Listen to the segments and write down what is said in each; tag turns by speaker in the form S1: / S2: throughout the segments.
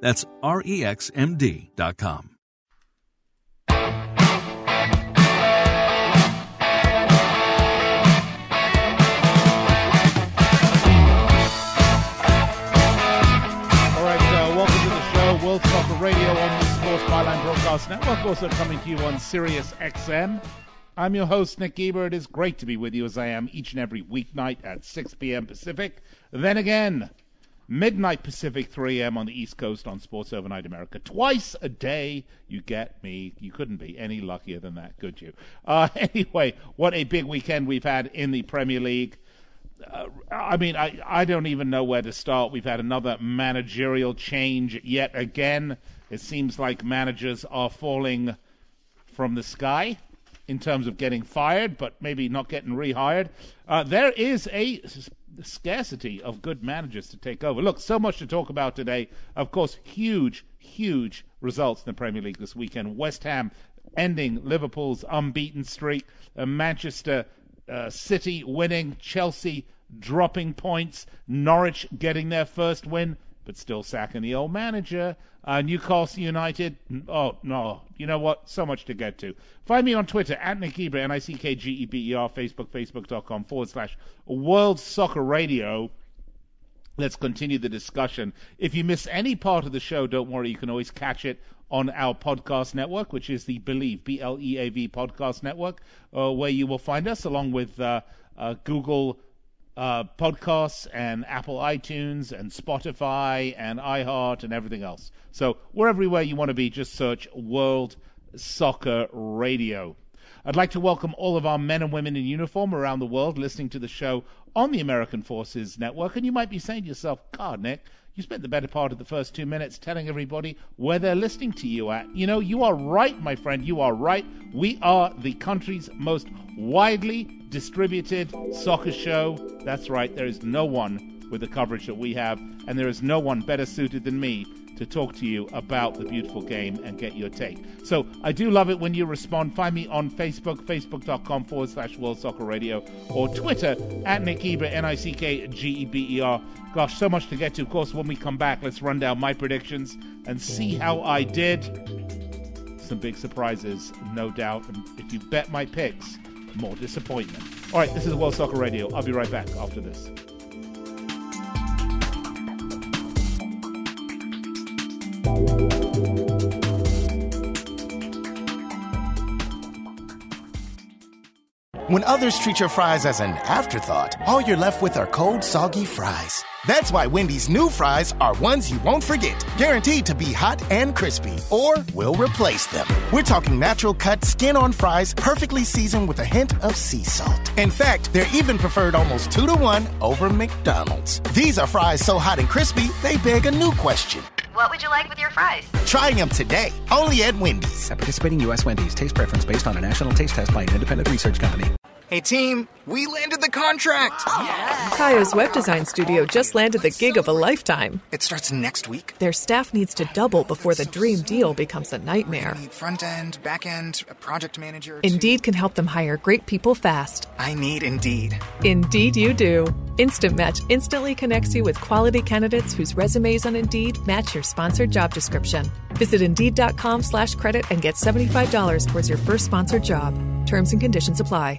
S1: That's R X M D.com.
S2: All right, uh, welcome to the show, World Soccer Radio on the Sports Byline Broadcast Network, also coming to you on Sirius XM. I'm your host, Nick Geber. It is great to be with you as I am each and every weeknight at 6 p.m. Pacific. Then again, midnight Pacific, 3 a.m. on the East Coast on Sports Overnight America. Twice a day, you get me. You couldn't be any luckier than that, could you? Uh, anyway, what a big weekend we've had in the Premier League. Uh, I mean, I, I don't even know where to start. We've had another managerial change yet again. It seems like managers are falling from the sky in terms of getting fired, but maybe not getting rehired. Uh, there is a scarcity of good managers to take over. Look, so much to talk about today. Of course, huge, huge results in the Premier League this weekend. West Ham ending Liverpool's unbeaten streak. Uh, Manchester uh, City winning, Chelsea dropping points, Norwich getting their first win, but still sacking the old manager. Uh, Newcastle United, oh no, you know what? So much to get to. Find me on Twitter at Nick Geber, N I C K G E B E R, Facebook, facebook.com forward slash World Soccer Radio. Let's continue the discussion. If you miss any part of the show, don't worry, you can always catch it on our podcast network, which is the Bleav, B L E A V podcast network, uh, where you will find us along with uh, uh, Google uh, podcasts and Apple iTunes and Spotify and iHeart and everything else. So we're everywhere you want to be. Just search World Soccer Radio. I'd like to welcome all of our men and women in uniform around the world listening to the show on the American Forces Network. And you might be saying to yourself, God, Nick, you spent the better part of the first two minutes telling everybody where they're listening to you at. You know, you are right, my friend. You are right. We are the country's most widely distributed soccer show. That's right. There is no one with the coverage that we have, and there is no one better suited than me to talk to you about the beautiful game and get your take. So I do love it when you respond. Find me on Facebook, facebook.com forward slash World Soccer Radio, or Twitter at Nick Geber, N I C K G E B E R. Gosh, so much to get to. Of course, when we come back, let's run down my predictions and see how I did. Some big surprises, no doubt. And if you bet my picks, more disappointment. All right, this is World Soccer Radio. I'll be right back after this.
S3: When others treat your fries as an afterthought, all you're left with are cold, soggy fries. That's why Wendy's new fries are ones you won't forget, guaranteed to be hot and crispy, or we'll replace them. We're talking natural cut, skin on fries, perfectly seasoned with a hint of sea salt. In fact, they're even preferred almost two to one over McDonald's. These are fries so hot and crispy, they beg a new question.
S4: What would you like with your fries?
S3: Try them today, only at Wendy's.
S5: At participating U.S. Wendy's, taste preference based on a national taste test by an independent research company.
S3: Hey team, we landed the contract!
S6: Kayo's web design studio just landed the gig of a lifetime.
S3: It starts next week.
S6: Their staff needs to double before the dream deal becomes a nightmare.
S3: Need front end, back end, a project manager.
S6: Indeed can help them hire great people fast.
S3: I need Indeed.
S6: Indeed, you do. Instant Match instantly connects you with quality candidates whose resumes on Indeed match your sponsored job description. Visit Indeed.com slash credit and get $75 towards your first sponsored job. Terms and conditions apply.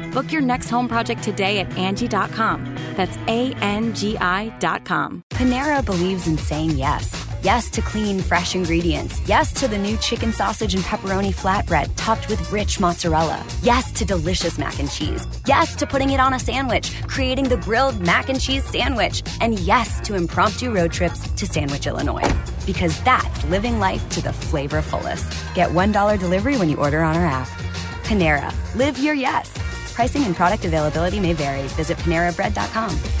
S4: Book your next home project today at Angie.com. That's A N G I.com.
S7: Panera believes in saying yes. Yes to clean, fresh ingredients. Yes to the new chicken sausage and pepperoni flatbread topped with rich mozzarella. Yes to delicious mac and cheese. Yes to putting it on a sandwich, creating the grilled mac and cheese sandwich. And yes to impromptu road trips to Sandwich, Illinois. Because that's living life to the flavor fullest. Get $1 delivery when you order on our app. Panera. Live your yes. Pricing and product availability may vary. Visit PaneraBread.com.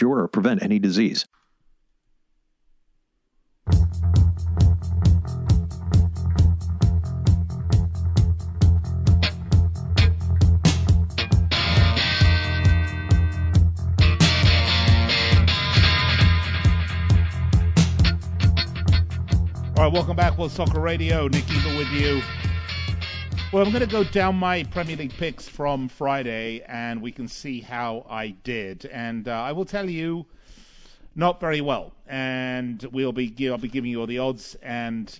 S8: cure, or prevent any disease.
S2: All right, welcome back. World Soccer Radio. Nick Eagle with you. Well, I'm going to go down my Premier League picks from Friday, and we can see how I did. And uh, I will tell you, not very well. And we'll be I'll be giving you all the odds. And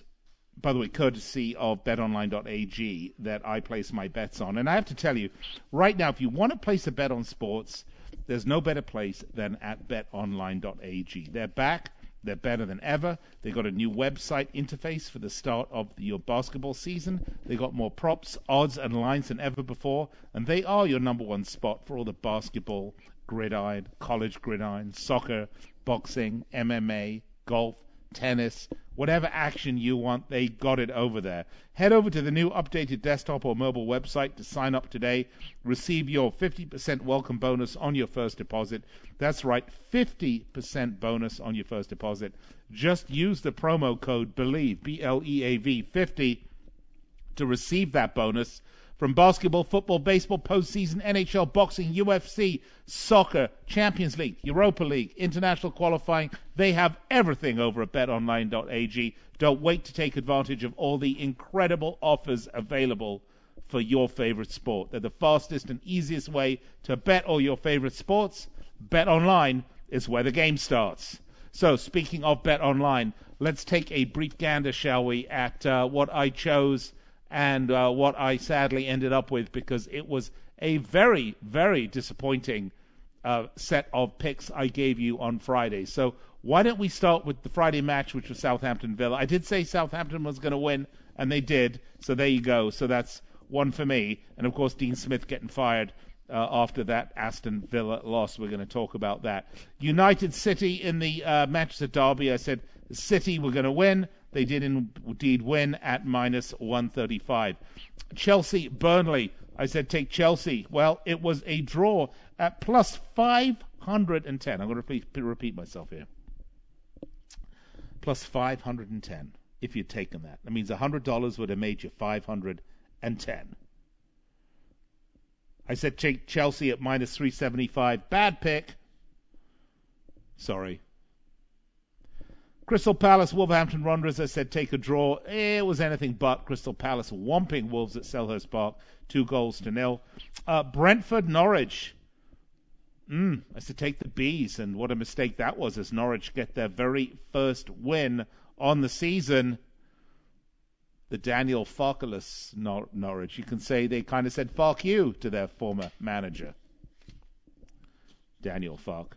S2: by the way, courtesy of BetOnline.ag that I place my bets on. And I have to tell you, right now, if you want to place a bet on sports, there's no better place than at BetOnline.ag. They're back. They're better than ever. They've got a new website interface for the start of your basketball season. They got more props, odds, and lines than ever before, and they are your number one spot for all the basketball, gridiron, college gridiron, soccer, boxing, MMA, golf, tennis, whatever action you want, they got it over there. Head over to the new updated desktop or mobile website to sign up today. Receive your 50% welcome bonus on your first deposit. That's right, 50% bonus on your first deposit. Just use the promo code BLEAV, B L E A V 50 to receive that bonus from basketball, football, baseball, postseason, NHL, boxing, UFC, soccer, Champions League, Europa League, international qualifying. They have everything over at betonline.ag. Don't wait to take advantage of all the incredible offers available for your favorite sport. They're the fastest and easiest way to bet all your favorite sports. Bet online is where the game starts. So, speaking of bet online, let's take a brief gander, shall we, at uh, what I chose and uh, what I sadly ended up with because it was a very, very disappointing uh, set of picks I gave you on Friday. So why don't we start with the Friday match, which was Southampton Villa? I did say Southampton was going to win, and they did. So there you go. So that's one for me. And of course, Dean Smith getting fired. Uh, after that Aston Villa loss, we're going to talk about that. United City in the uh, Manchester Derby. I said City were going to win. They did indeed win at minus 135. Chelsea, Burnley. I said take Chelsea. Well, it was a draw at plus 510. I'm going to repeat, myself here. Plus 510 if you'd taken that. That means $100 would have made you 510. I said take Chelsea at minus 375. Bad pick. Sorry. Crystal Palace, Wolverhampton Wanderers, I said take a draw. It was anything but. Crystal Palace whomping Wolves at Selhurst Park, two goals to nil. Uh, Brentford, Norwich. Mm, I said take the bees, and what a mistake that was as Norwich get their very first win on the season. The Daniel Farkaless Nor- Norwich. You can say they kind of said "fuck you" to their former manager, Daniel Farke.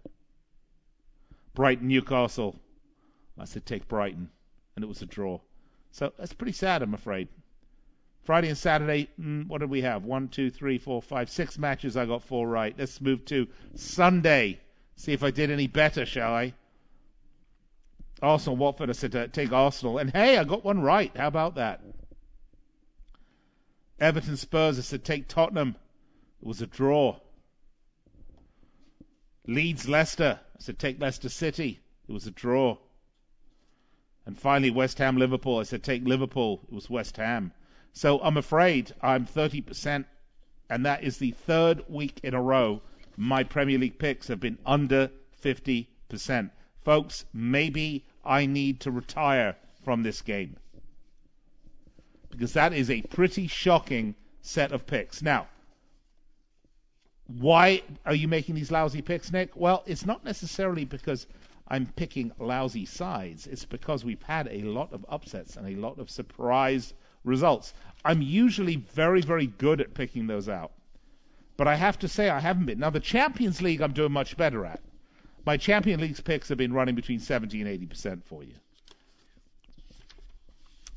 S2: Brighton Newcastle. I said take Brighton, and it was a draw. So that's pretty sad, I'm afraid. Friday and Saturday, mm, what did we have? One, two, three, four, five, six matches. I got four right. Let's move to Sunday. See if I did any better, shall I? Arsenal, Watford. I said uh, take Arsenal, and hey, I got one right. How about that? Everton, Spurs. I said take Tottenham. It was a draw. Leeds, Leicester. I said take Leicester City. It was a draw. And finally, West Ham, Liverpool. I said take Liverpool. It was West Ham. So I'm afraid I'm 30%, and that is the third week in a row my Premier League picks have been under 50%. Folks, maybe I need to retire from this game. Because that is a pretty shocking set of picks. Now, why are you making these lousy picks, Nick? Well, it's not necessarily because I'm picking lousy sides. It's because we've had a lot of upsets and a lot of surprise results. I'm usually very, very good at picking those out. But I have to say, I haven't been. Now, the Champions League, I'm doing much better at. My Champions League picks have been running between 70 and 80% for you.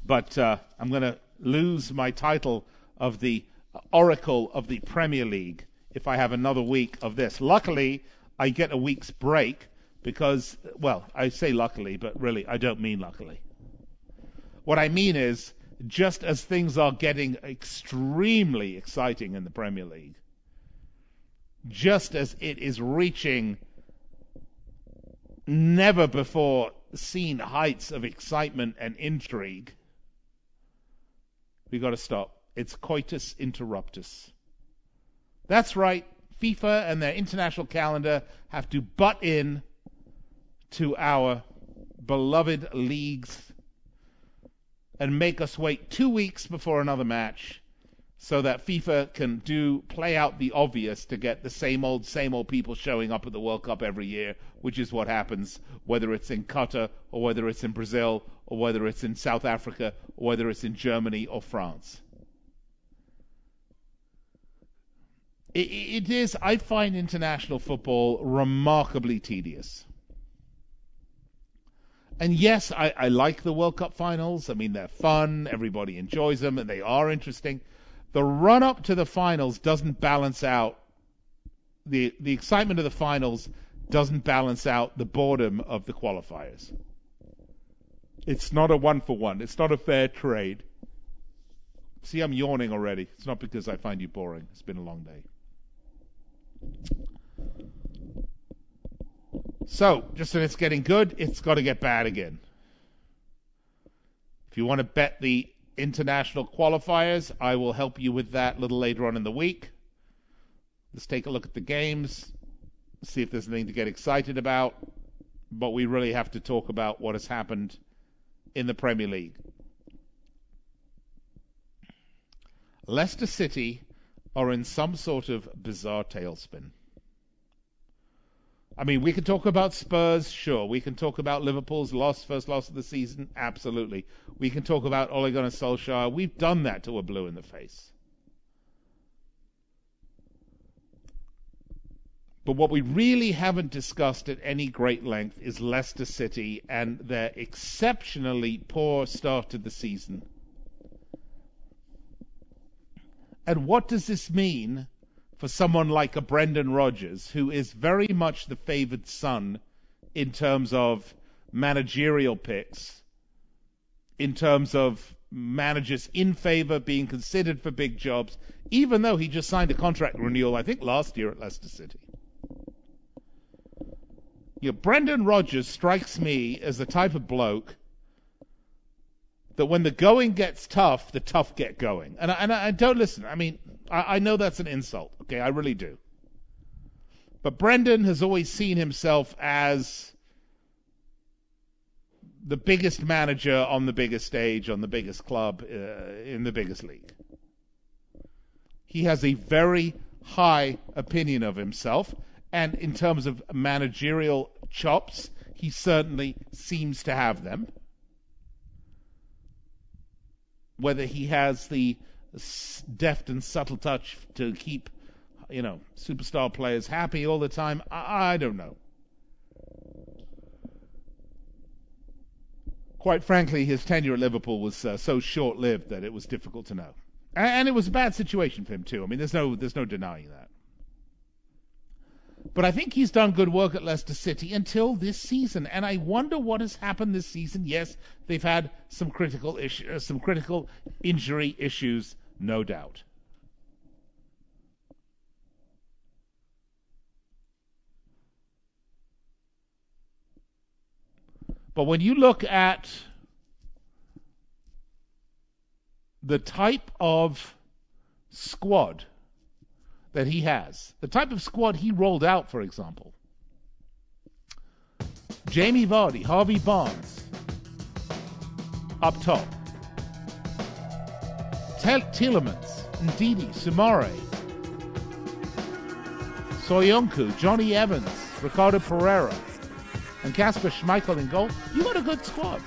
S2: But uh, I'm going to lose my title of the Oracle of the Premier League if I have another week of this. Luckily, I get a week's break because, well, I say luckily, but really, I don't mean luckily. What I mean is, just as things are getting extremely exciting in the Premier League, just as it is reaching never before seen heights of excitement and intrigue, we got to stop. It's coitus interruptus. That's right. FIFA and their international calendar have to butt in to our beloved leagues and make us wait two weeks before another match so that FIFA can do play out the obvious to get the same old, same old people showing up at the World Cup every year, which is what happens whether it's in Qatar or whether it's in Brazil or whether it's in South Africa or whether it's in Germany or France. it, is, I find international football remarkably tedious. And yes, I, I like the World Cup finals. I mean, they're fun, everybody enjoys them, and they are interesting. The run up to the finals doesn't balance out the the excitement of the finals doesn't balance out the boredom of the qualifiers. It's not a one for one. It's not a fair trade. See, I'm yawning already. It's not because I find you boring. It's been a long day. So, just when it's getting good, it's got to get bad again. If you want to bet the international qualifiers, I will help you with that a little later on in the week. Let's take a look at the games, see if there's anything to get excited about. But we really have to talk about what has happened in the Premier League. Leicester City are in some sort of bizarre tailspin. I mean, we can talk about Spurs, sure. We can talk about Liverpool's loss, first loss of the season, absolutely. We can talk about Ole Gunnar Solskjaer. We've done that to a blue in the face. But what we really haven't discussed at any great length is Leicester City and their exceptionally poor start to the season. And what does this mean for someone like a Brendan Rodgers, who is very much the favored son in terms of managerial picks, in terms of managers in favor being considered for big jobs, even though he just signed a contract renewal, I think, last year at Leicester City. You know, Brendan Rodgers strikes me as the type of bloke that when the going gets tough, the tough get going. And I, and I, don't listen. I mean, I, I know that's an insult. Okay, I really do. But Brendan has always seen himself as the biggest manager on the biggest stage, on the biggest club, uh, in the biggest league. He has a very high opinion of himself, And in terms of managerial chops, he certainly seems to have them. Whether he has the deft and subtle touch to keep, you know, superstar players happy all the time, I, I don't know. Quite frankly, his tenure at Liverpool was uh, so short-lived that it was difficult to know, and, and it was a bad situation for him too. I mean, there's no there's no denying that. But I think he's done good work at Leicester City until this season, and I wonder what has happened this season. Yes, they've had some critical uh, some critical injury issues, no doubt. But when you look at the type of squad that he has, the type of squad he rolled out, for example. Jamie Vardy, Harvey Barnes, up top. Tel- Tielemans, Ndidi, Soumaré, Soyuncu, Jonny Evans, Ricardo Pereira, and Kasper Schmeichel in goal. You got a good squad.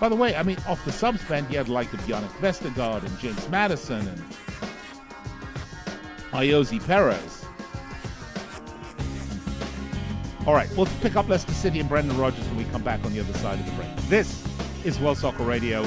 S2: By the way, I mean, off the subs bench, you had like of Jannik Vestergaard and James Maddison and Ayoze Perez. All right, we'll pick up Leicester City and Brendan Rodgers when we come back on the other side of the break. This is World Soccer Radio.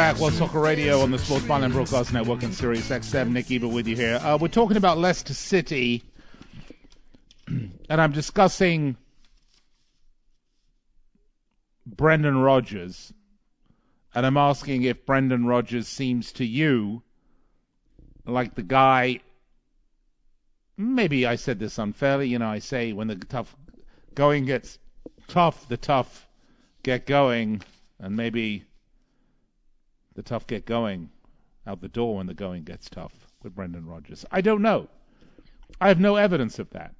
S2: Back. World Soccer Radio on the Sports Byline Broadcast Network and Sirius XM. Nick Geber with you here. Uh, we're talking about Leicester City, and I'm discussing Brendan Rodgers, and I'm asking if Brendan Rodgers seems to you like the guy. Maybe I said this unfairly. You know, I say when the tough going gets tough, the tough get going, and maybe the tough get going out the door when the going gets tough with Brendan Rodgers. I don't know. I have no evidence of that.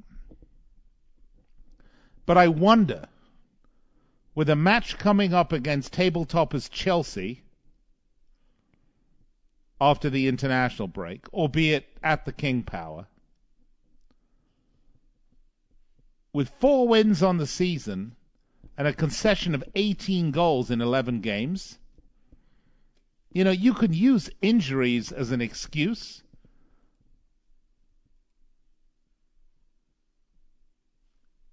S2: But I wonder, with a match coming up against tabletoppers Chelsea after the international break, albeit at the King Power, with four wins on the season and a concession of 18 goals in 11 games, you know, you can use injuries as an excuse.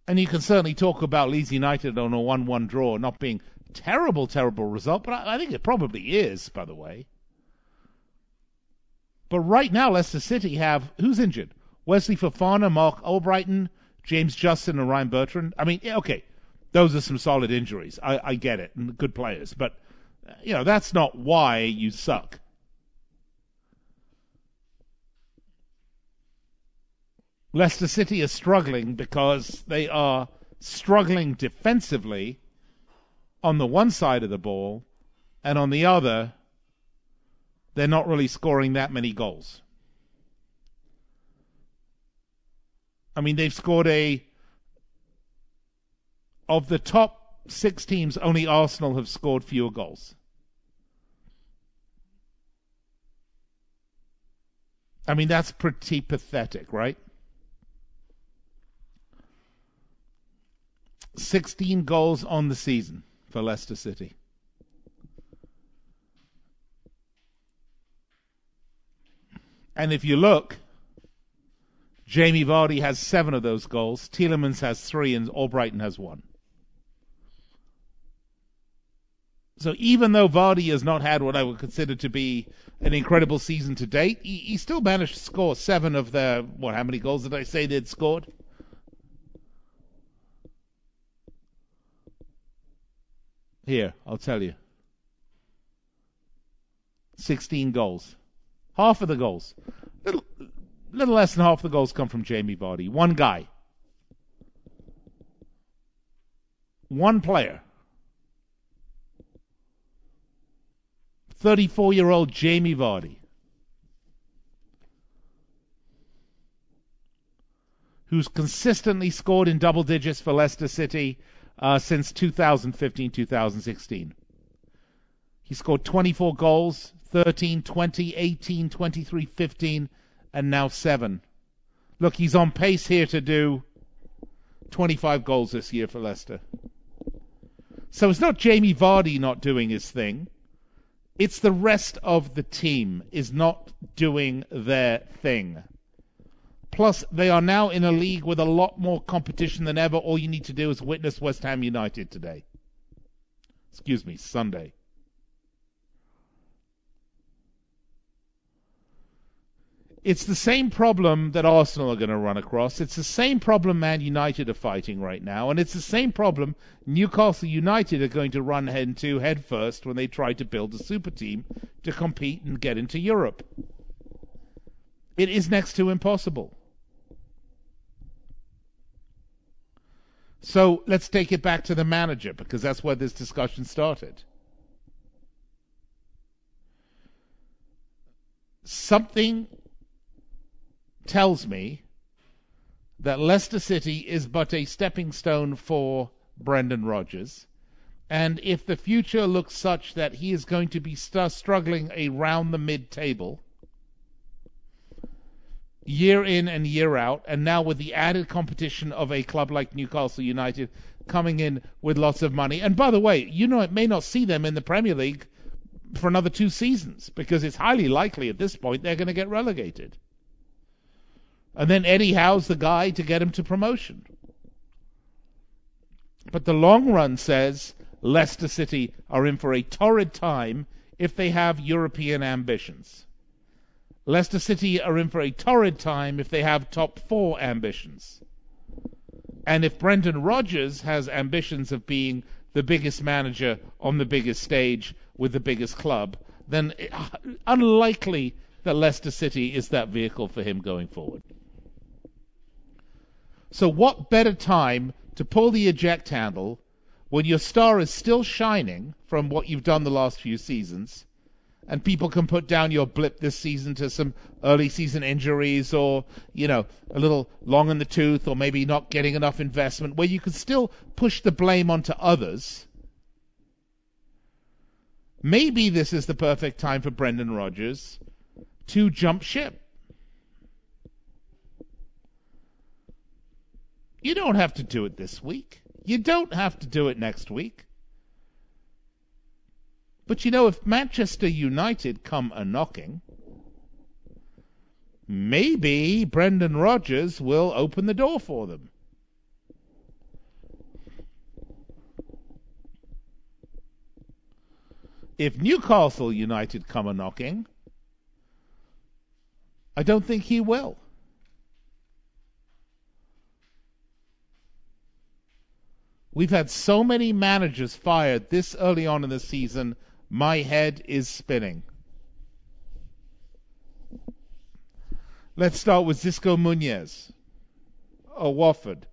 S2: And you can certainly talk about Leeds United on a 1 1 draw not being terrible, terrible result, but I, I think it probably is, by the way. But right now, Leicester City have who's injured? Wesley Fofana, Marc Albrighton, James Justin, and Ryan Bertrand. I mean, okay, those are some solid injuries. I, I get it, and good players, but you know, that's not why you suck. Leicester City is struggling because they are struggling defensively on the one side of the ball, and on the other, they're not really scoring that many goals. I mean, they've scored a. Of the top six teams, only Arsenal have scored fewer goals. I mean, that's pretty pathetic, right? 16 goals on the season for Leicester City. And if you look, Jamie Vardy has seven of those goals, Tielemans has three, and Albrighton has one. So even though Vardy has not had what I would consider to be an incredible season to date, he, he still managed to score seven of the what? How many goals did I say they'd scored? Here, I'll tell you. 16 goals. Half of the goals. Little, little less than half the goals come from Jamie Vardy. One guy. One player. 34 year old Jamie Vardy, who's consistently scored in double digits for Leicester City uh, since 2015 2016. He scored 24 goals, 13, 20, 18, 23, 15, and now 7. Look, he's on pace here to do 25 goals this year for Leicester. So it's not Jamie Vardy not doing his thing. It's the rest of the team is not doing their thing. Plus, they are now in a league with a lot more competition than ever. All you need to do is witness West Ham United today. Excuse me, Sunday. It's the same problem that Arsenal are going to run across. It's the same problem Man United are fighting right now, and it's the same problem Newcastle United are going to run into headfirst when they try to build a super team to compete and get into Europe. It is next to impossible. So let's take it back to the manager because that's where this discussion started. Something tells me that Leicester City is but a stepping stone for Brendan Rodgers. And if the future looks such that he is going to be st- struggling around the mid table, year in and year out, and now with the added competition of a club like Newcastle United coming in with lots of money. And by the way, you know, it may not see them in the Premier League for another two seasons because it's highly likely at this point they're going to get relegated. And then Eddie Howe's the guy to get him to promotion. But the long run says Leicester City are in for a torrid time if they have European ambitions. Leicester City are in for a torrid time if they have top four ambitions. And if Brendan Rodgers has ambitions of being the biggest manager on the biggest stage with the biggest club, then uh, unlikely that Leicester City is that vehicle for him going forward. So, what better time to pull the eject handle when your star is still shining from what you've done the last few seasons and people can put down your blip this season to some early season injuries or, you know, a little long in the tooth or maybe not getting enough investment, where you can still push the blame onto others. Maybe this is the perfect time for Brendan Rodgers to jump ship. You don't have to do it this week. You don't have to do it next week. But you know, if Manchester United come a knocking, maybe Brendan Rodgers will open the door for them. If Newcastle United come a knocking, I don't think he will. We've had so many managers fired this early on in the season my head is spinning. Let's start with Xisco Munoz of Watford.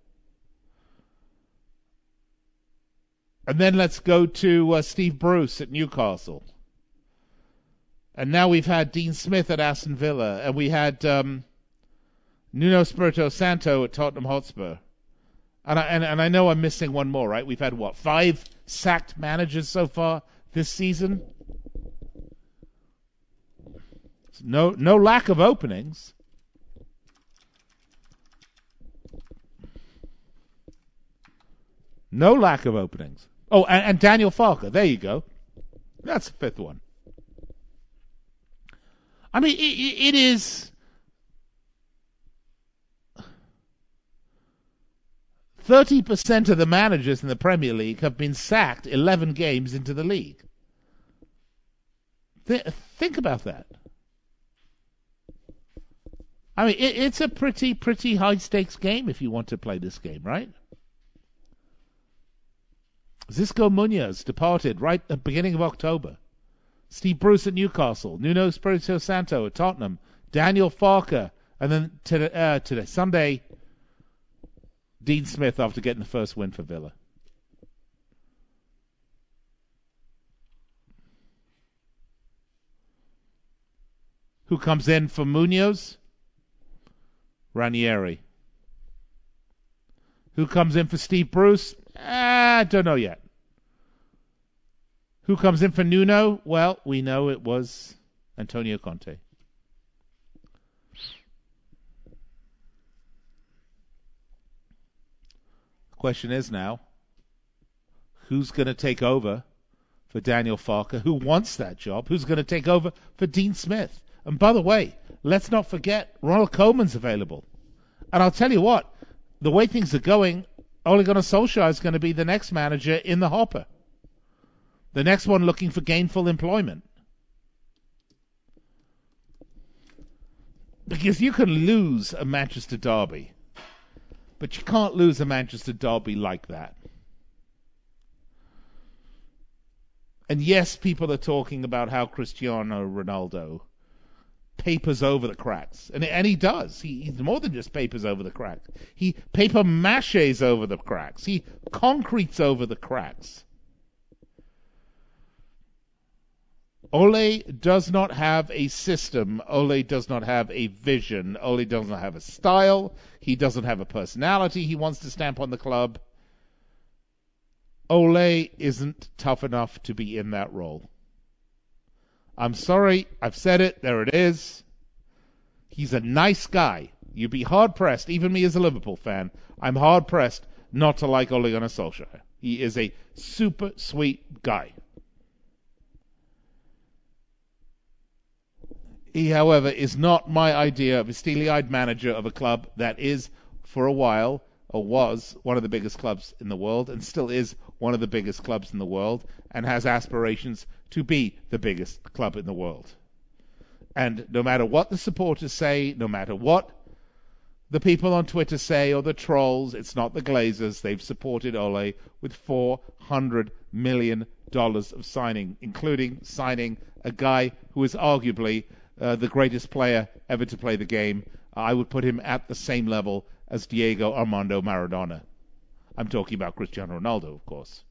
S2: And then let's go to uh, Steve Bruce at Newcastle. And now we've had Dean Smith at Aston Villa, and we had um, Nuno Espirito Santo at Tottenham Hotspur. And I, and, and I know I'm missing one more, right? We've had, what, five sacked managers so far? this season. No, no lack of openings. No lack of openings. Oh, and, and Daniel Farke. There you go. That's the fifth one. I mean, it, it is. Thirty percent of the managers in the Premier League have been sacked eleven games into the league. Th- think about that. I mean, it, it's a pretty, pretty high stakes game if you want to play this game, right? Xisco Munoz departed right at the beginning of October. Steve Bruce at Newcastle, Nuno Espirito Santo at Tottenham, Daniel Farke, and then today, uh, today Sunday, Dean Smith after getting the first win for Villa. Who comes in for Munoz? Ranieri. Who comes in for Steve Bruce? I ah, don't know yet. Who comes in for Nuno? Well, we know it was Antonio Conte. Question is now, who's going to take over for Daniel Farke? Who wants that job? Who's going to take over for Dean Smith? And by the way, let's not forget Ronald Koeman's available. And I'll tell you what, the way things are going, Ole Gunnar Solskjaer is going to be the next manager in the hopper. The next one looking for gainful employment. Because you can lose a Manchester derby but you can't lose a Manchester derby like that. And yes, people are talking about how Cristiano Ronaldo papers over the cracks. And, and he does. He, he's more than just papers over the cracks. He paper maches over the cracks. He concretes over the cracks. Ole does not have a system. Ole does not have a vision. Ole does not have a style. He doesn't have a personality he wants to stamp on the club. Ole isn't tough enough to be in that role. I'm sorry, I've said it, there it is. He's a nice guy. You'd be hard pressed, even me as a Liverpool fan, I'm hard pressed not to like Ole Gunnar Solskjaer. He is a super sweet guy. He, however, is not my idea of a steely eyed manager of a club that is, for a while, or was, one of the biggest clubs in the world, and still is one of the biggest clubs in the world, and has aspirations to be the biggest club in the world. And no matter what the supporters say, no matter what the people on Twitter say or the trolls, it's not the Glazers. They've supported Ole with $400 million of signing, including signing a guy who is arguably uh, the greatest player ever to play the game. I would put him at the same level as Diego Armando Maradona. I'm talking about Cristiano Ronaldo, of course.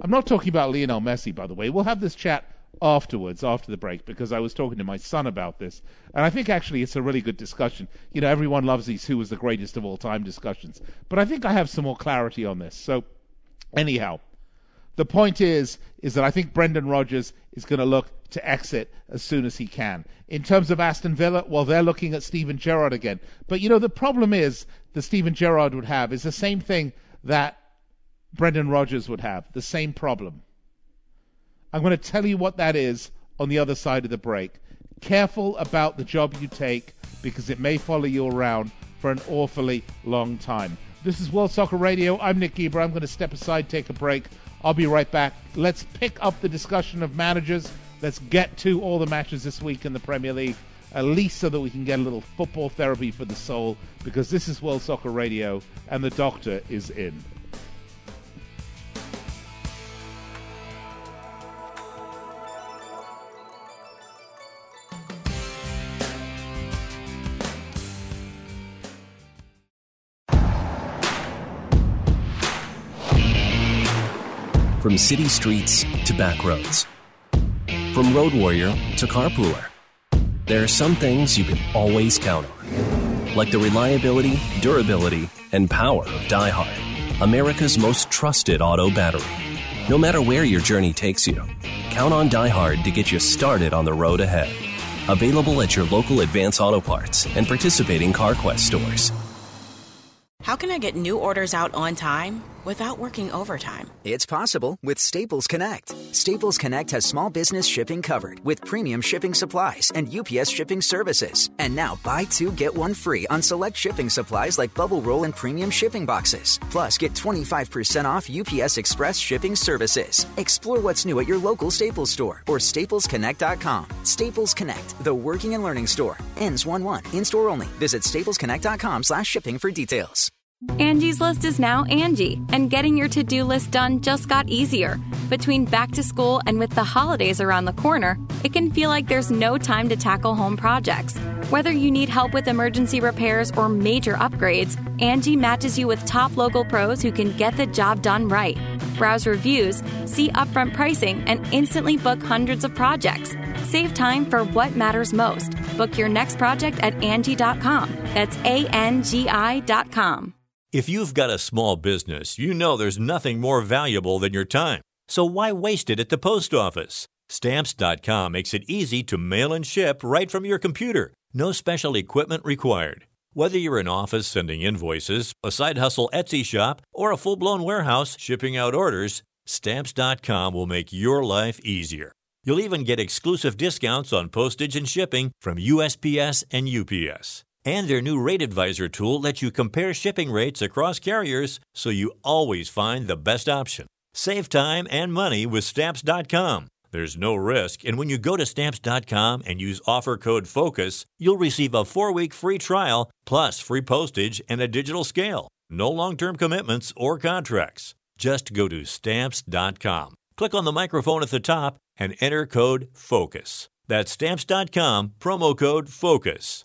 S2: I'm not talking about Lionel Messi, by the way. We'll have this chat afterwards, after the break, because I was talking to my son about this. And I think actually it's a really good discussion. You know, everyone loves these who was the greatest of all time discussions. But I think I have some more clarity on this. So, anyhow, the point is, is that I think Brendan Rodgers is going to look to exit as soon as he can. In terms of Aston Villa, well, they're looking at Steven Gerrard again. But you know, the problem is that Steven Gerrard would have is the same thing that Brendan Rodgers would have, the same problem. I'm going to tell you what that is on the other side of the break. Careful about the job you take because it may follow you around for an awfully long time. This is World Soccer Radio. I'm Nick Geber. I'm going to step aside, take a break. I'll be right back. Let's pick up the discussion of managers. Let's get to all the matches this week in the Premier League, at least so that we can get a little football therapy for the soul, because this is World Soccer Radio and the doctor is in.
S9: From city streets to back roads. From road warrior to carpooler. There are some things you can always count on. Like the reliability, durability, and power of DieHard, America's most trusted auto battery. No matter where your journey takes you, count on DieHard to get you started on the road ahead. Available at your local Advance Auto Parts and participating CarQuest stores.
S10: How can I get new orders out on time without working overtime?
S11: It's possible with Staples Connect. Staples Connect has small business shipping covered with premium shipping supplies and UPS shipping services. And now buy two, get one free on select shipping supplies like bubble roll and premium shipping boxes. Plus, get 25% off UPS Express shipping services. Explore what's new at your local Staples store or staplesconnect.com. Staples Connect, the working and learning store. Ends 1 1. In store only. Visit staplesconnect.com slash shipping for details.
S4: Angie's List is now Angie, and getting your to do list done just got easier. Between back to school and with the holidays around the corner, it can feel like there's no time to tackle home projects. Whether you need help with emergency repairs or major upgrades, Angie matches you with top local pros who can get the job done right. Browse reviews, see upfront pricing, and instantly book hundreds of projects. Save time for what matters most. Book your next project at Angie.com. That's A N G I.com.
S12: If you've got a small business, you know there's nothing more valuable than your time. So why waste it at the post office? Stamps.com makes it easy to mail and ship right from your computer. No special equipment required. Whether you're an office sending invoices, a side hustle Etsy shop, or a full blown warehouse shipping out orders, Stamps.com will make your life easier. You'll even get exclusive discounts on postage and shipping from USPS and UPS. And their new Rate Advisor tool lets you compare shipping rates across carriers so you always find the best option. Save time and money with Stamps.com. There's no risk, and when you go to Stamps.com and use offer code FOCUS, you'll receive a four week free trial plus free postage and a digital scale. No long term commitments or contracts. Just go to Stamps.com. Click on the microphone at the top and enter code FOCUS. That's stamps.com, promo code FOCUS.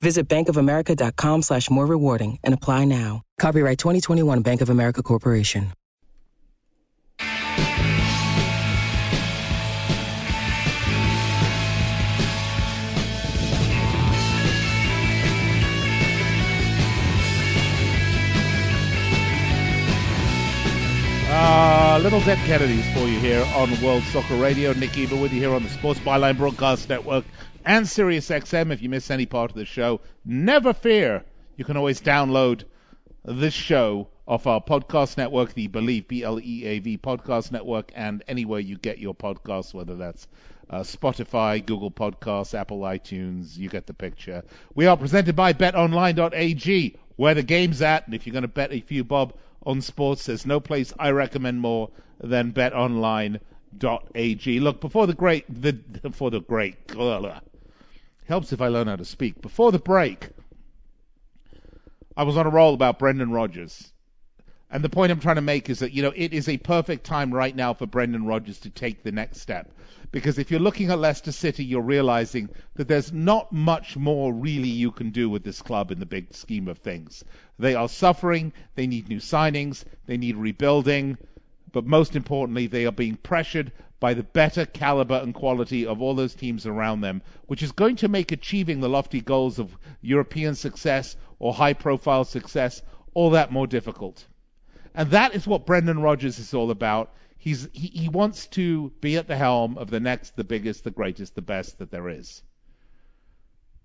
S13: Visit bankofamerica.com slash more rewarding and apply now. Copyright 2021 Bank of America Corporation.
S2: Uh, little Dead Kennedys for you here on World Soccer Radio. Nick Geber with you here on the Sports Byline Broadcast Network and SiriusXM If you miss any part of the show, never fear. You can always download this show off our podcast network, the Bleav, B L E A V podcast network, and anywhere you get your podcasts, whether that's uh, Spotify, Google Podcasts, Apple iTunes, you get the picture. We are presented by betonline.ag, where the game's at, and if you're going to bet a few bob on sports, there's no place I recommend more than betonline.ag. Look, before the great, the, before the great, helps if I learn how to speak. Before the break, I was on a roll about Brendan Rodgers. And the point I'm trying to make is that, you know, it is a perfect time right now for Brendan Rodgers to take the next step. Because if you're looking at Leicester City, you're realizing that there's not much more really you can do with this club in the big scheme of things. They are suffering, they need new signings, they need rebuilding, but most importantly, they are being pressured by the better caliber and quality of all those teams around them, which is going to make achieving the lofty goals of European success or high profile success all that more difficult. And that is what Brendan Rodgers is all about. He's he, he wants to be at the helm of the next, the biggest, the greatest, the best that there is.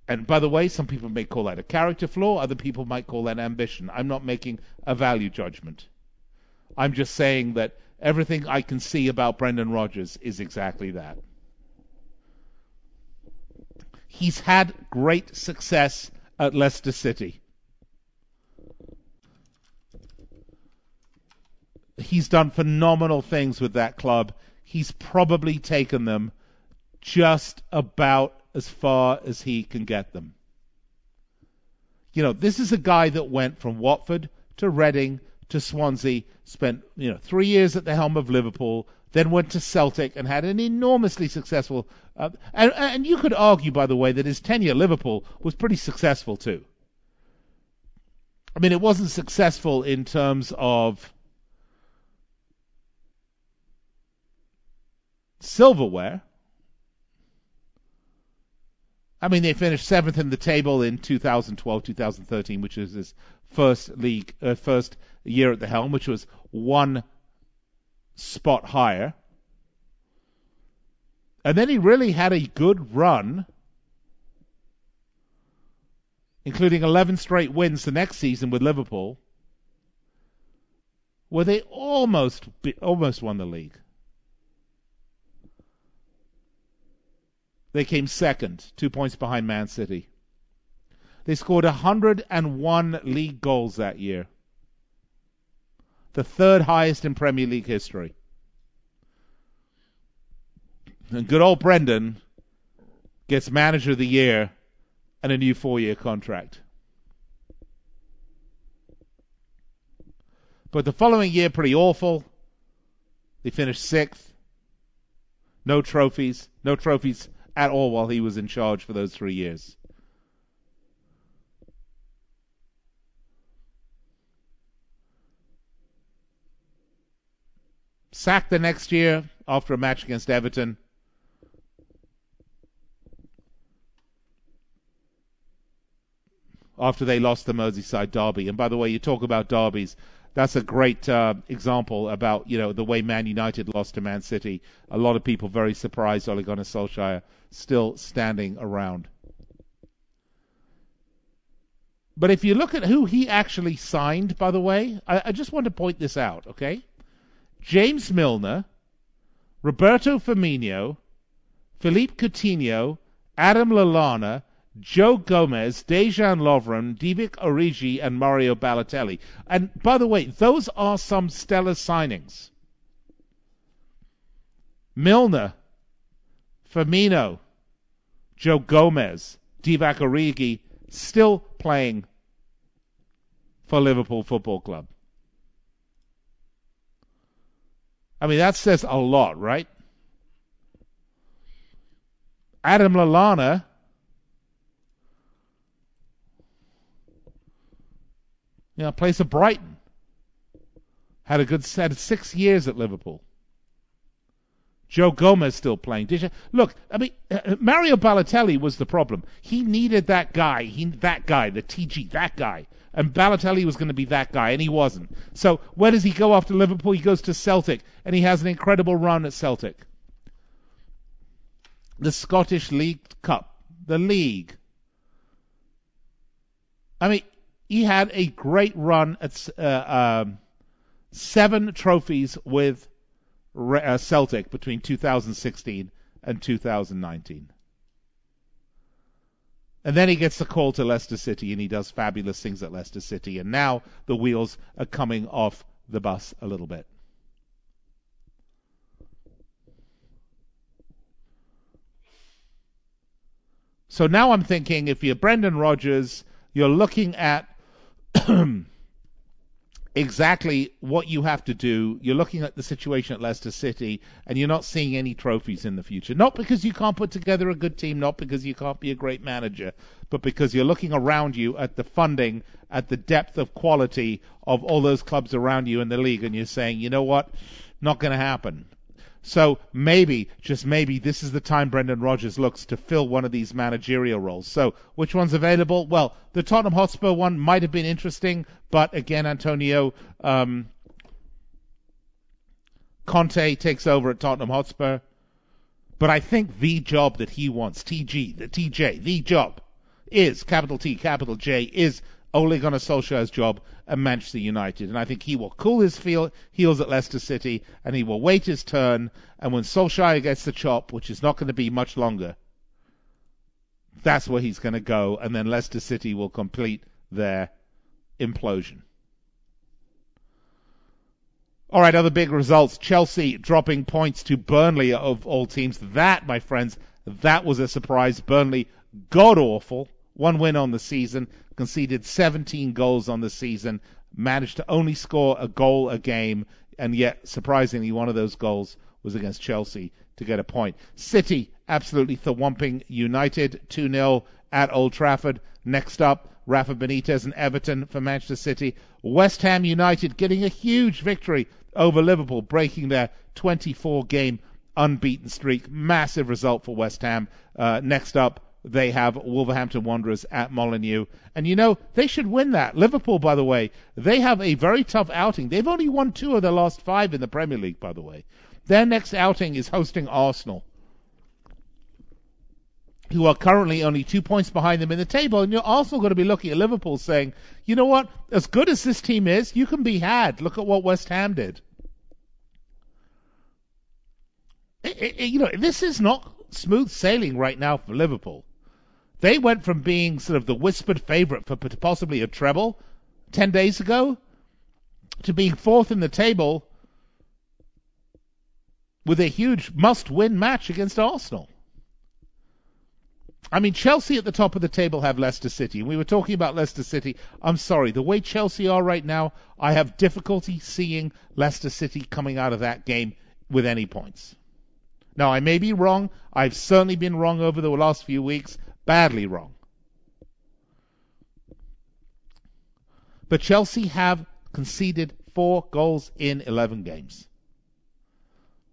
S2: And by the way, some people may call that a character flaw, other people might call that ambition. I'm not making a value judgment. I'm just saying that everything I can see about Brendan Rodgers is exactly that. He's had great success at Leicester City. He's done phenomenal things with that club. He's probably taken them just about as far as he can get them. You know, this is a guy that went from Watford to Reading to Swansea, spent, you know, three years at the helm of Liverpool, then went to Celtic and had an enormously successful. Uh, and, and you could argue, by the way, that his tenure at Liverpool was pretty successful too. I mean, it wasn't successful in terms of silverware. I mean, they finished seventh in the table in 2012, 2013, which is his first league, uh, first year at the helm, which was one spot higher. And then he really had a good run, including 11 straight wins the next season with Liverpool, where they almost almost won the league. They came second, two points behind Man City. They scored 101 league goals that year, the third highest in Premier League history. And good old Brendan gets manager of the year and a new four year contract. But the following year, pretty awful. They finished sixth. No trophies. No trophies at all while he was in charge for those three years. Sacked the next year after a match against Everton. After they lost the Merseyside derby. And by the way, you talk about derbies that's a great uh, example about you know the way Man United lost to Man City. A lot of people very surprised Ole Gunnar Solskjaer still standing around. But if you look at who he actually signed, by the way, I, I just want to point this out, okay? James Milner, Roberto Firmino, Philippe Coutinho, Adam Lallana, Joe Gomez, Dejan Lovren, Divock Origi, and Mario Balotelli. And by the way, those are some stellar signings. Milner, Firmino, Joe Gomez, Divock Origi, still playing for Liverpool Football Club. I mean, that says a lot, right? Adam Lallana you know, plays for Brighton. Had a good had six years at Liverpool. Joe Gomez still playing. Look? I mean, uh, uh Mario Balotelli was the problem. He needed that guy. He that guy, the TG, that guy. And Balotelli was going to be that guy, and he wasn't. So where does he go after Liverpool? He goes to Celtic, and he has an incredible run at Celtic. The Scottish League Cup, the league. I mean, he had a great run at uh, um, seven trophies with uh, Celtic between 2016 and 2019. And then he gets the call to Leicester City and he does fabulous things at Leicester City. And now the wheels are coming off the bus a little bit. So now I'm thinking if you're Brendan Rodgers, you're looking at exactly what you have to do. You're looking at the situation at Leicester City, and you're not seeing any trophies in the future. Not because you can't put together a good team, not because you can't be a great manager, but because you're looking around you at the funding, at the depth of quality of all those clubs around you in the league, and you're saying, you know what, not going to happen. So maybe, just maybe, this is the time Brendan Rodgers looks to fill one of these managerial roles. So which one's available? Well, the Tottenham Hotspur one might have been interesting, but again, Antonio um, Conte takes over at Tottenham Hotspur. But I think the job that he wants, TG, the TJ, the job, is capital T, capital J, is Ole Gunnar Solskjaer's job at Manchester United. And I think he will cool his feel, heels at Leicester City and he will wait his turn. And when Solskjaer gets the chop, which is not going to be much longer, that's where he's going to go. And then Leicester City will complete their implosion. All right, other big results. Chelsea dropping points to Burnley of all teams. That, my friends, that was a surprise. Burnley, god awful. One win on the season conceded 17 goals on the season, managed to only score a goal a game, and yet, surprisingly, one of those goals was against Chelsea to get a point. City absolutely thwumping United 2 0 at Old Trafford. Next up, Rafa Benitez and Everton for Manchester City. West Ham United getting a huge victory over Liverpool, breaking their 24 game unbeaten streak. Massive result for West Ham. Uh, next up, they have Wolverhampton Wanderers at Molineux. And you know, they should win that. Liverpool, by the way, they have a very tough outing. They've only won two of their last five in the Premier League, by the way. Their next outing is hosting Arsenal, who are currently only two points behind them in the table. And you're also going to be looking at Liverpool saying, you know what? As good as this team is, you can be had. Look at what West Ham did. It, it, you know, this is not smooth sailing right now for Liverpool. They went from being sort of the whispered favorite for possibly a treble 10 days ago to being fourth in the table with a huge must win match against Arsenal. I mean, Chelsea at the top of the table have Leicester City. And we were talking about Leicester City. I'm sorry, the way Chelsea are right now, I have difficulty seeing Leicester City coming out of that game with any points. Now, I may be wrong. I've certainly been wrong over the last few weeks badly wrong. But Chelsea have conceded four goals in 11 games.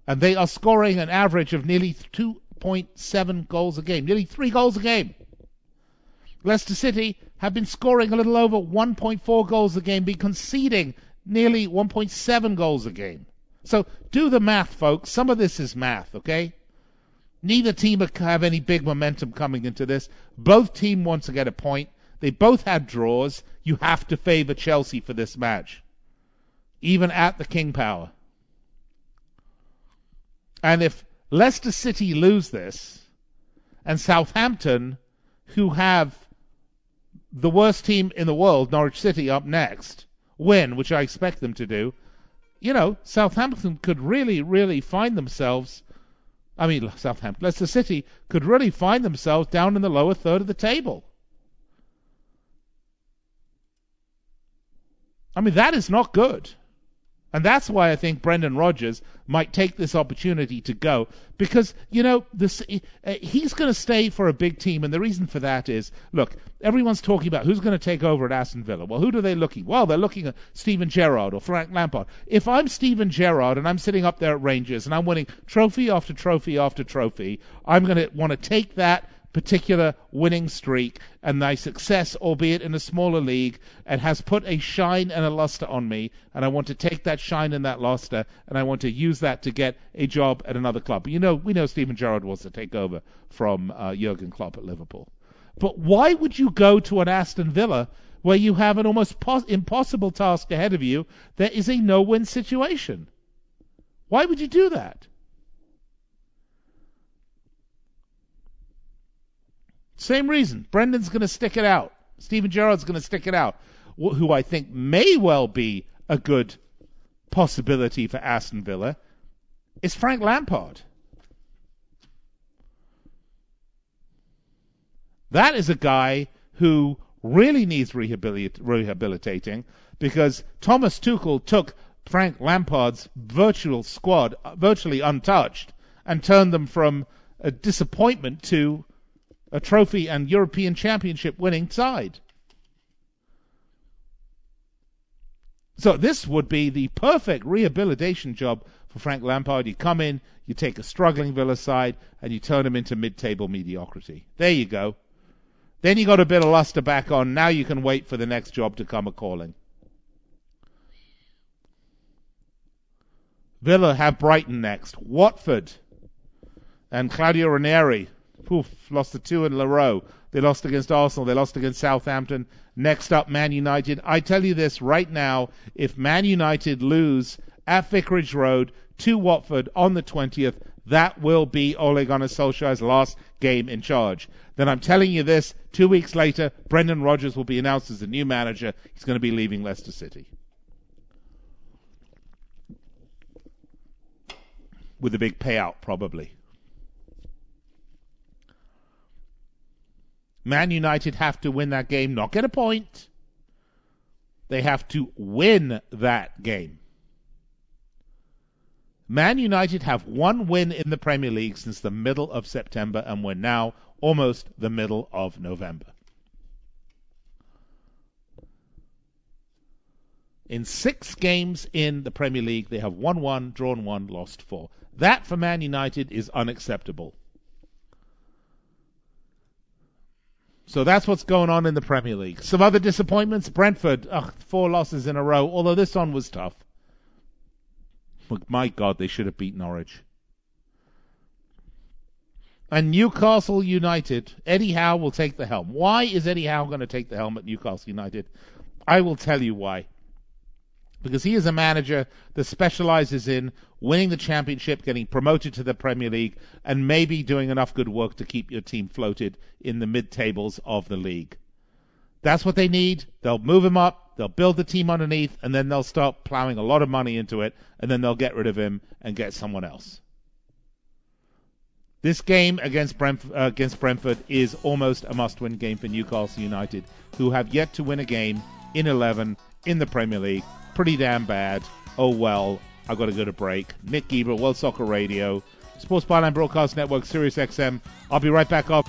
S2: And they are scoring an average of nearly 2.7 goals a game, nearly three goals a game. Leicester City have been scoring a little over 1.4 goals a game, be conceding nearly 1.7 goals a game. So do the math, folks. Some of this is math, okay? Neither team have any big momentum coming into this. Both team wants to get a point. They both had draws. You have to favor Chelsea for this match, even at the King Power. And if Leicester City lose this, and Southampton, who have the worst team in the world, Norwich City, up next, win, which I expect them to do, you know, Southampton could really, really find themselves. I mean, Southampton, Leicester City could really find themselves down in the lower third of the table. I mean, that is not good. And that's why I think Brendan Rodgers might take this opportunity to go because you know this uh, he's going to stay for a big team, and the reason for that is look, everyone's talking about who's going to take over at Aston Villa. Well, who do they looking? Well, they're looking at Steven Gerrard or Frank Lampard. If I'm Steven Gerrard and I'm sitting up there at Rangers and I'm winning trophy after trophy after trophy, I'm going to want to take that particular winning streak and thy success, albeit in a smaller league, and has put a shine and a luster on me. And I want to take that shine and that luster, and I want to use that to get a job at another club. You know, we know Steven Gerrard wants to take over from uh, Jurgen Klopp at Liverpool. But why would you go to an Aston Villa where you have an almost pos- impossible task ahead of you that is a no-win situation? Why would you do that? Same reason. Brendan's going to stick it out. Steven Gerrard's going to stick it out. Who I think may well be a good possibility for Aston Villa is Frank Lampard. That is a guy who really needs rehabilit- rehabilitating because Thomas Tuchel took Frank Lampard's virtual squad uh, virtually untouched and turned them from a disappointment to a trophy and European Championship winning side. So this would be the perfect rehabilitation job for Frank Lampard. You come in, you take a struggling Villa side, and you turn them into mid-table mediocrity. There you go. Then you got a bit of luster back on. Now you can wait for the next job to come a calling. Villa have Brighton next. Watford and Claudio Ranieri poof, lost the two in a row. They lost against Arsenal. They lost against Southampton. Next up, Man United. I tell you this right now: if Man United lose at Vicarage Road to Watford on the 20th, that will be Ole Gunnar Solskjaer's last game in charge. Then I'm telling you this: two weeks later, Brendan Rodgers will be announced as the new manager. He's going to be leaving Leicester City. With a big payout, probably. Man United have to win that game, not get a point. They have to win that game. Man United have one win in the Premier League since the middle of September, and we're now almost the middle of November. In six games in the Premier League, they have won one, drawn one, lost four. That for Man United is unacceptable. So that's what's going on in the Premier League. Some other disappointments. Brentford, ugh, four losses in a row, although this one was tough. But my God, they should have beat Norwich. And Newcastle United, Eddie Howe will take the helm. Why is Eddie Howe going to take the helm at Newcastle United? I will tell you why because he is a manager that specializes in winning the championship, getting promoted to the Premier League, and maybe doing enough good work to keep your team floated in the mid tables of the league. That's what they need. They'll move him up, they'll build the team underneath, and then they'll start plowing a lot of money into it, and then they'll get rid of him and get someone else. This game against, Brentf- uh, against Brentford is almost a must win game for Newcastle United, who have yet to win a game in 11 in the Premier League pretty damn bad. Oh well, I've got to go to break. Nick Geber, World Soccer Radio, Sports Byline Broadcast Network, Sirius XM. I'll be right back up.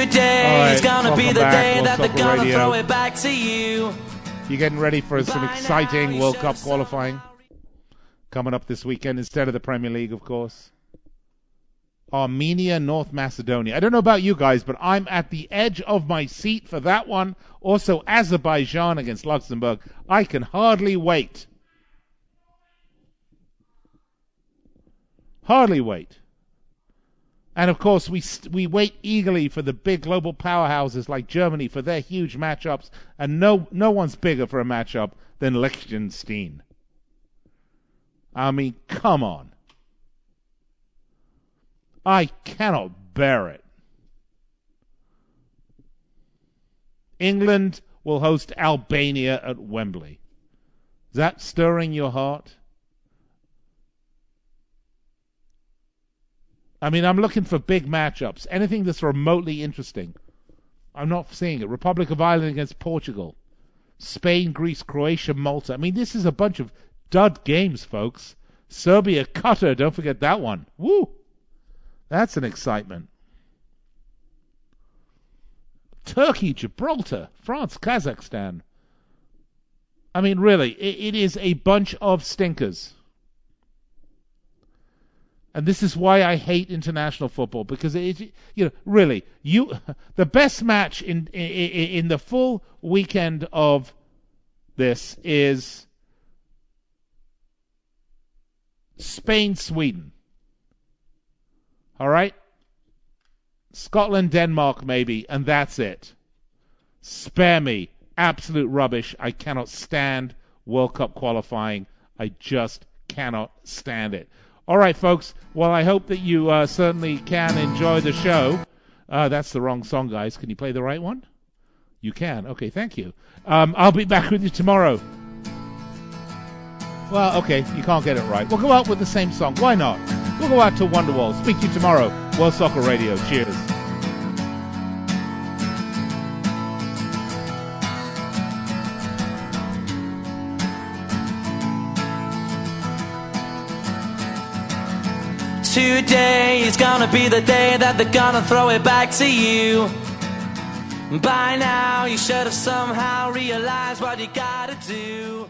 S14: Today's
S2: right,
S14: gonna be the day that they're gonna throw it back to you.
S2: You're getting ready for some exciting World Cup qualifying coming up this weekend instead of the Premier League, of course. Armenia, North Macedonia. I don't know about you guys, but I'm at the edge of my seat for that one. Also, Azerbaijan against Luxembourg. I can hardly wait. Hardly wait. And of course, we we wait eagerly for the big global powerhouses like Germany for their huge matchups, and no no one's bigger for a matchup than Liechtenstein. I mean, come on. I cannot bear it. England will host Albania at Wembley. Is that stirring your heart? I mean, I'm looking for big matchups. Anything that's remotely interesting. I'm not seeing it. Republic of Ireland against Portugal. Spain, Greece, Croatia, Malta. I mean, this is a bunch of dud games, folks. Serbia, Qatar. Don't forget that one. Woo! That's an excitement. Turkey, Gibraltar, France, Kazakhstan. I mean, really, it, it is a bunch of stinkers. And this is why I hate international football because it, you know, really, you the best match in in, in the full weekend of this is Spain Sweden. All right? Scotland, Denmark, maybe, and that's it. Spare me. Absolute rubbish. I cannot stand World Cup qualifying. I just cannot stand it. All right, folks. Well, I hope that you uh, certainly can enjoy the show. Uh, that's the wrong song, guys. Can you play the right one? You can. Okay, thank you. Um, I'll be back with you tomorrow. Well, okay, you can't get it right. We'll go out with the same song. Why not? We'll go out to Wonderwall. Speak to you tomorrow. World Soccer Radio. Cheers.
S15: Today is gonna be the day that they're gonna throw it back to you. By now, you should have somehow realized what you gotta do.